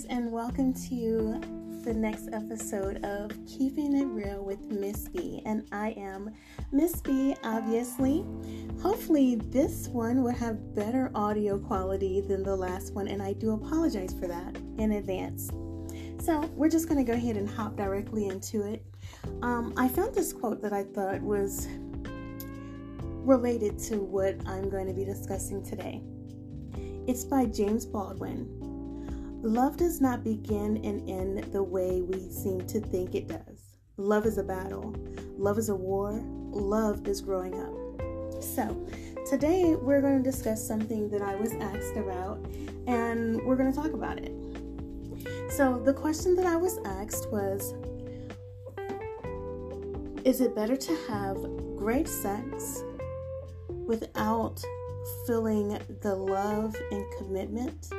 guys, and welcome to the next episode of Keeping It Real with Miss B. And I am Miss B, obviously. Hopefully, this one will have better audio quality than the last one, and I do apologize for that in advance. So, we're just going to go ahead and hop directly into it. Um, I found this quote that I thought was related to what I'm going to be discussing today. It's by James Baldwin. Love does not begin and end the way we seem to think it does. Love is a battle. Love is a war. Love is growing up. So, today we're going to discuss something that I was asked about and we're going to talk about it. So, the question that I was asked was Is it better to have great sex without feeling the love and commitment?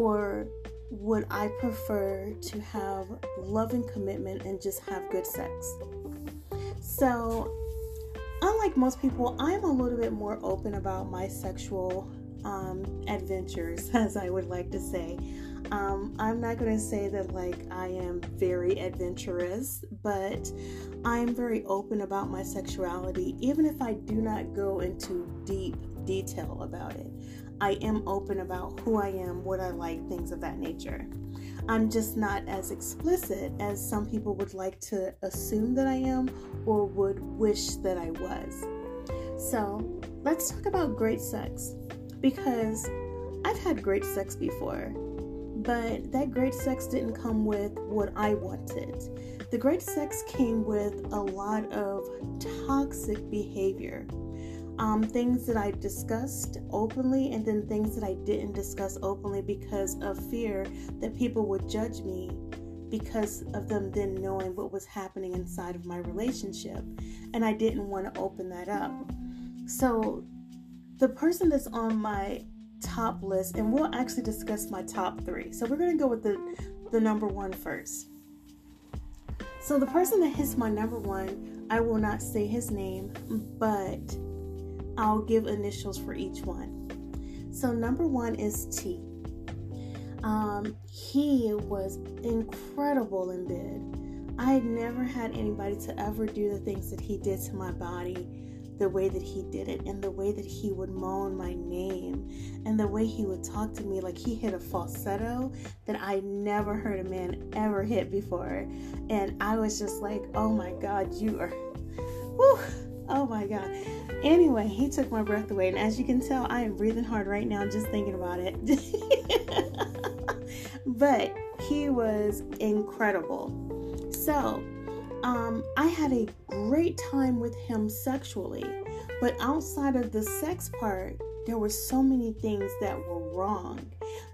Or would I prefer to have love and commitment and just have good sex? So, unlike most people, I'm a little bit more open about my sexual um, adventures, as I would like to say. Um, I'm not going to say that like I am very adventurous, but I'm very open about my sexuality, even if I do not go into deep detail about it. I am open about who I am, what I like, things of that nature. I'm just not as explicit as some people would like to assume that I am or would wish that I was. So, let's talk about great sex because I've had great sex before, but that great sex didn't come with what I wanted. The great sex came with a lot of toxic behavior um, things that I discussed openly and then things that I didn't discuss openly because of fear that people would judge me because of them then knowing what was happening inside of my relationship. And I didn't want to open that up. So, the person that's on my top list, and we'll actually discuss my top three. So, we're going to go with the, the number one first. So, the person that hits my number one, I will not say his name, but I'll give initials for each one. So, number one is T. Um, he was incredible in bed. I had never had anybody to ever do the things that he did to my body the way that he did it and the way that he would moan my name and the way he would talk to me like he hit a falsetto that I never heard a man ever hit before. And I was just like, oh my God, you are. Whew, Oh my God. Anyway, he took my breath away. And as you can tell, I am breathing hard right now just thinking about it. but he was incredible. So, um, I had a great time with him sexually. But outside of the sex part, there were so many things that were wrong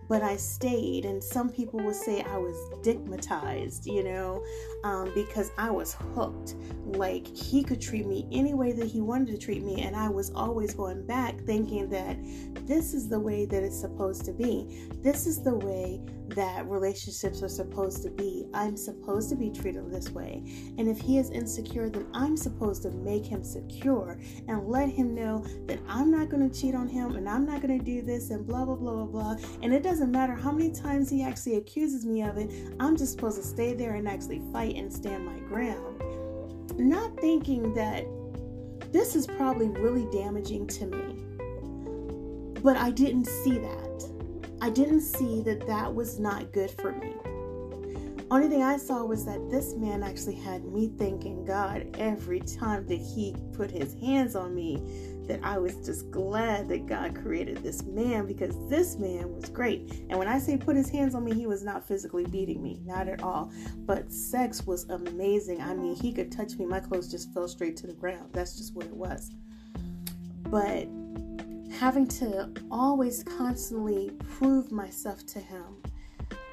but I stayed. And some people would say I was stigmatized, you know, um, because I was hooked. Like he could treat me any way that he wanted to treat me, and I was always going back thinking that this is the way that it's supposed to be. This is the way that relationships are supposed to be. I'm supposed to be treated this way. And if he is insecure, then I'm supposed to make him secure and let him know that I'm not going to cheat on him and I'm not going to do this and blah, blah, blah, blah, blah. And it doesn't matter how many times he actually accuses me of it, I'm just supposed to stay there and actually fight and stand my ground. Not thinking that this is probably really damaging to me. But I didn't see that. I didn't see that that was not good for me. Only thing I saw was that this man actually had me thanking God every time that he put his hands on me. That I was just glad that God created this man because this man was great. And when I say put his hands on me, he was not physically beating me, not at all. But sex was amazing. I mean, he could touch me, my clothes just fell straight to the ground. That's just what it was. But having to always constantly prove myself to him,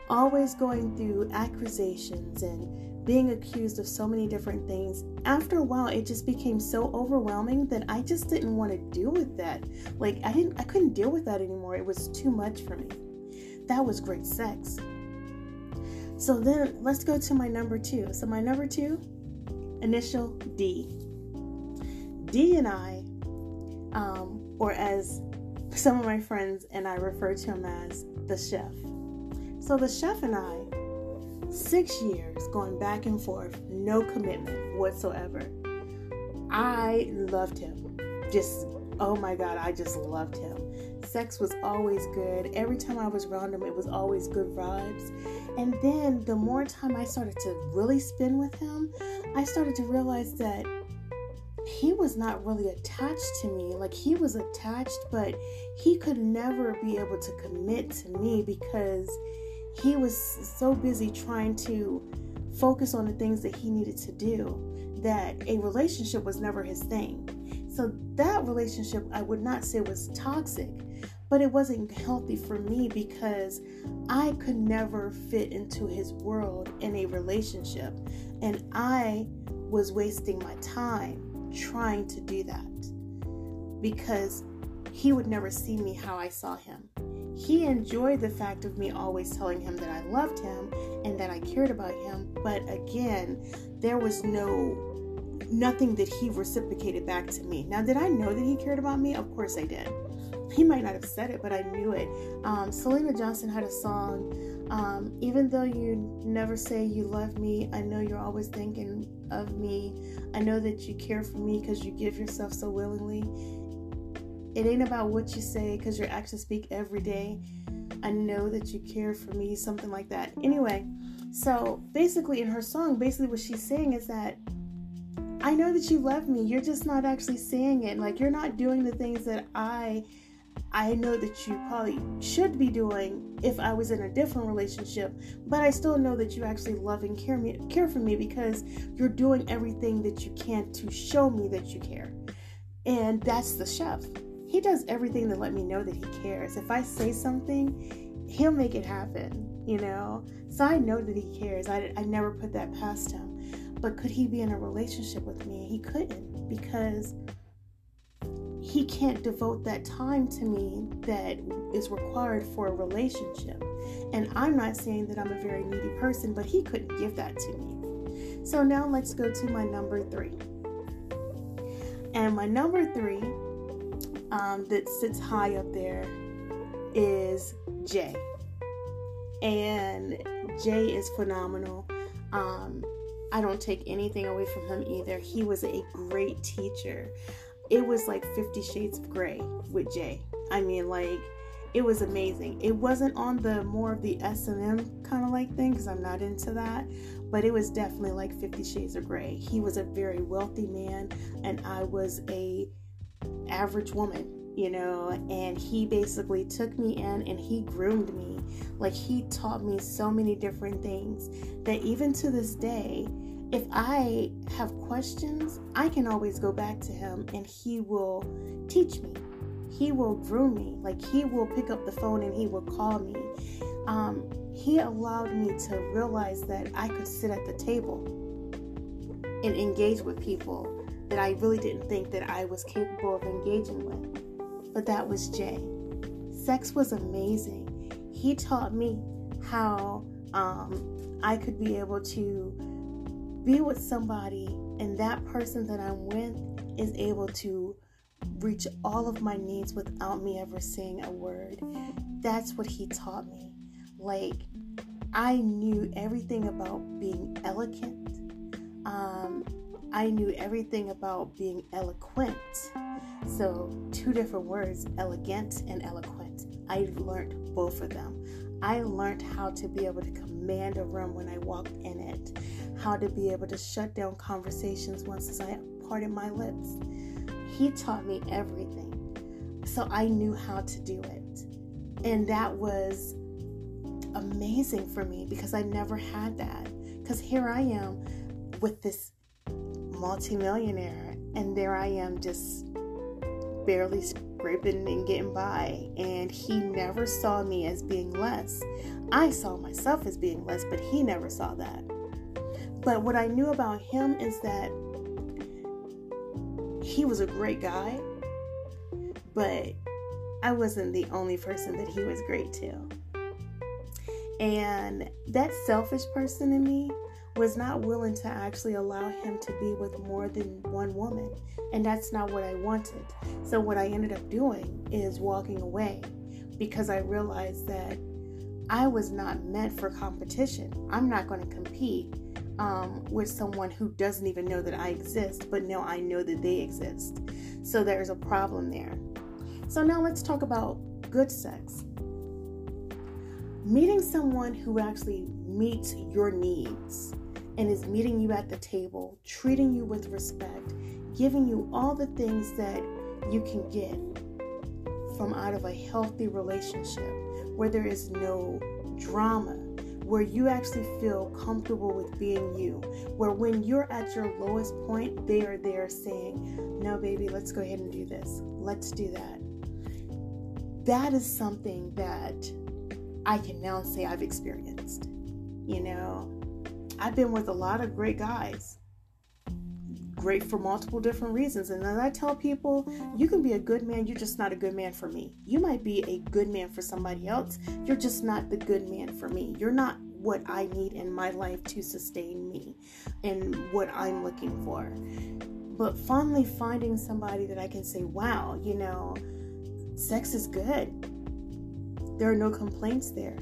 always going through accusations and being accused of so many different things. After a while, it just became so overwhelming that I just didn't want to deal with that. Like I didn't I couldn't deal with that anymore. It was too much for me. That was great sex. So then let's go to my number 2. So my number 2 initial D. D and I um, or as some of my friends and I refer to him as the chef. So the chef and I, six years going back and forth, no commitment whatsoever. I loved him. Just, oh my God, I just loved him. Sex was always good. Every time I was around him, it was always good vibes. And then the more time I started to really spend with him, I started to realize that he was not really attached to me. Like he was attached, but he could never be able to commit to me because he was so busy trying to focus on the things that he needed to do that a relationship was never his thing. So that relationship I would not say was toxic, but it wasn't healthy for me because I could never fit into his world in a relationship and I was wasting my time trying to do that because he would never see me how I saw him. He enjoyed the fact of me always telling him that I loved him and that I cared about him, but again, there was no nothing that he reciprocated back to me. Now, did I know that he cared about me? Of course I did. He might not have said it, but I knew it. Um, Syleena Johnson had a song, um, Even though you never say you love me, I know you're always thinking of me. I know that you care for me because you give yourself so willingly. It ain't about what you say because your actions speak every day. I know that you care for me, something like that. Anyway, so basically, in her song, basically what she's saying is that I know that you love me. You're just not actually saying it. Like you're not doing the things that I I know that you probably should be doing if I was in a different relationship, but I still know that you actually love and care me care for me because you're doing everything that you can to show me that you care. And that's the chef he does everything to let me know that he cares. If I say something, he'll make it happen, you know? So I know that he cares. I, I never put that past him. But could he be in a relationship with me? He couldn't because he can't devote that time to me that is required for a relationship. And I'm not saying that I'm a very needy person, but he couldn't give that to me. So now let's go to my number three. And my number three um, that sits high up there is Jay. And Jay is phenomenal. Um, I don't take anything away from him either. He was a great teacher. It was like 50 Shades of Grey with Jay. I mean, like, it was amazing. It wasn't on the more of the S&M kind of like thing because I'm not into that, but it was definitely like 50 Shades of Grey. He was a very wealthy man and I was a average woman, you know, and he basically took me in and he groomed me. Like he taught me so many different things that even to this day, if I have questions, I can always go back to him and he will teach me. He will groom me. Like he will pick up the phone and he will call me. Um, he allowed me to realize that I could sit at the table and engage with people that I really didn't think that I was capable of engaging with. But that was Jay. Sex was amazing. He taught me how um, I could be able to be with somebody, and that person that I'm with is able to reach all of my needs without me ever saying a word. That's what he taught me. Like, I knew everything about being elegant. Um, I knew everything about being eloquent. So, two different words, elegant and eloquent. I learned both of them. I learned how to be able to command a room when I walked in it, how to be able to shut down conversations once I parted my lips. He taught me everything. So I knew how to do it. And that was amazing for me because I never had that. Because here I am with this multimillionaire, and there I am just barely scraping and getting by. And he never saw me as being less. I saw myself as being less, but he never saw that. But what I knew about him is that he was a great guy, but I wasn't the only person that he was great to. And that selfish person in me was not willing to actually allow him to be with more than one woman. And that's not what I wanted. So, what I ended up doing is walking away because I realized that I was not meant for competition. I'm not going to compete um, with someone who doesn't even know that I exist, but now I know that they exist. So there's a problem there. So now let's talk about good sex. Meeting someone who actually meets your needs and is meeting you at the table, treating you with respect, giving you all the things that you can get from out of a healthy relationship where there is no drama, where you actually feel comfortable with being you, where when you're at your lowest point, they are there saying, No, baby, let's go ahead and do this. Let's do that. That is something that I can now say I've experienced. You know, I've been with a lot of great guys great for multiple different reasons. And as I tell people, you can be a good man, you're just not a good man for me. You might be a good man for somebody else, you're just not the good man for me. You're not what I need in my life to sustain me and what I'm looking for. But finally finding somebody that I can say, wow, you know, sex is good. There are no complaints there.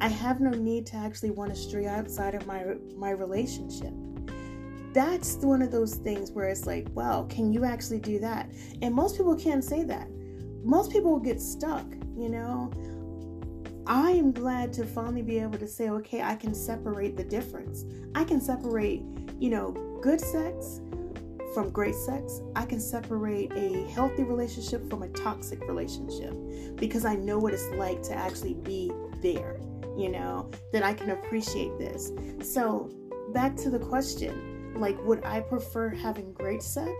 I have no need to actually want to stray outside of my my relationship that's one of those things where it's like, wow, can you actually do that? And most people can't say that. Most people get stuck, you know. I am glad to finally be able to say, okay, I can separate the difference. I can separate, you know, good sex from great sex. I can separate a healthy relationship from a toxic relationship because I know what it's like to actually be there, you know, that I can appreciate this. So, back to the question like, would I prefer having great sex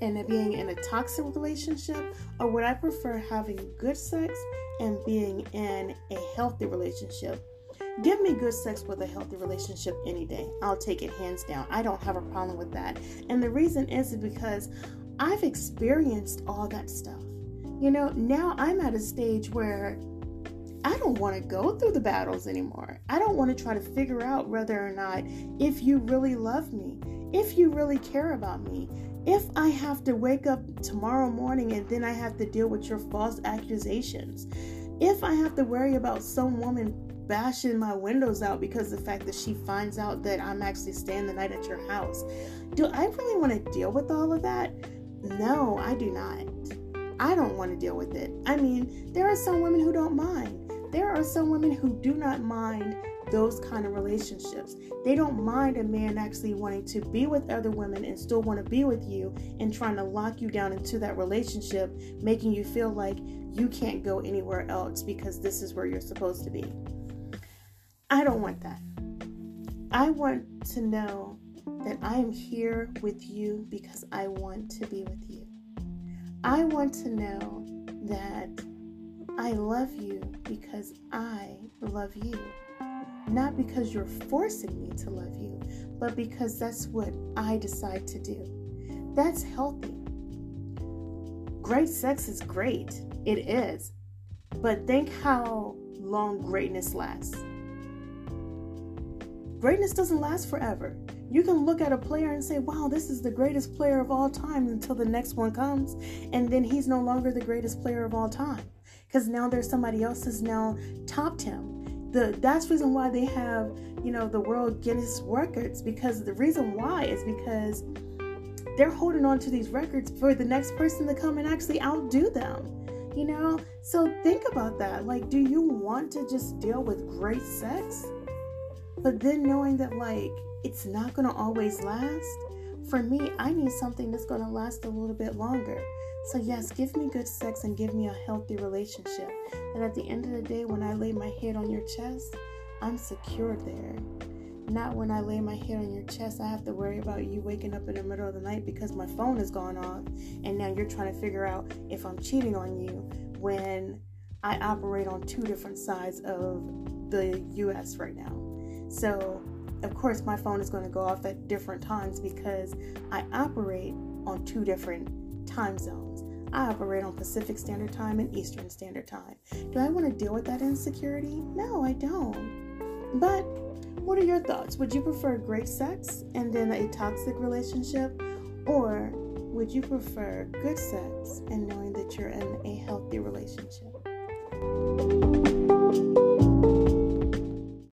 and being in a toxic relationship, or would I prefer having good sex and being in a healthy relationship? Give me good sex with a healthy relationship any day. I'll take it hands down. I don't have a problem with that. And the reason is because I've experienced all that stuff. You know, now I'm at a stage where I don't want to go through the battles anymore. I don't want to try to figure out whether or not if you really love me, if you really care about me, if I have to wake up tomorrow morning and then I have to deal with your false accusations, if I have to worry about some woman bashing my windows out because the fact that she finds out that I'm actually staying the night at your house, do I really want to deal with all of that? No, I do not. I don't want to deal with it. I mean, there are some women who don't mind. There are some women who do not mind those kind of relationships. They don't mind a man actually wanting to be with other women and still want to be with you and trying to lock you down into that relationship, making you feel like you can't go anywhere else because this is where you're supposed to be. I don't want that. I want to know that I am here with you because I want to be with you. I want to know that I love you because I love you. Not because you're forcing me to love you, but because that's what I decide to do. That's healthy. Great sex is great. It is. But think how long greatness lasts. Greatness doesn't last forever. You can look at a player and say, wow, this is the greatest player of all time until the next one comes, and then he's no longer the greatest player of all time because now there's somebody else has now topped him. The that's the reason why they have you know the world Guinness records because the reason why is because they're holding on to these records for the next person to come and actually outdo them. You know, so think about that. Like, do you want to just deal with great sex, but then knowing that like it's not gonna always last? For me, I need something that's gonna last a little bit longer. So, yes, give me good sex and give me a healthy relationship. And at the end of the day, when I lay my head on your chest, I'm secure there. Not when I lay my head on your chest, I have to worry about you waking up in the middle of the night because my phone has gone off. And now you're trying to figure out if I'm cheating on you when I operate on two different sides of the US right now. So, of course, my phone is going to go off at different times because I operate on two different time zones. I operate on Pacific Standard Time and Eastern Standard Time. Do I want to deal with that insecurity? No, I don't. But what are your thoughts? Would you prefer great sex and then a toxic relationship? Or would you prefer good sex and knowing that you're in a healthy relationship?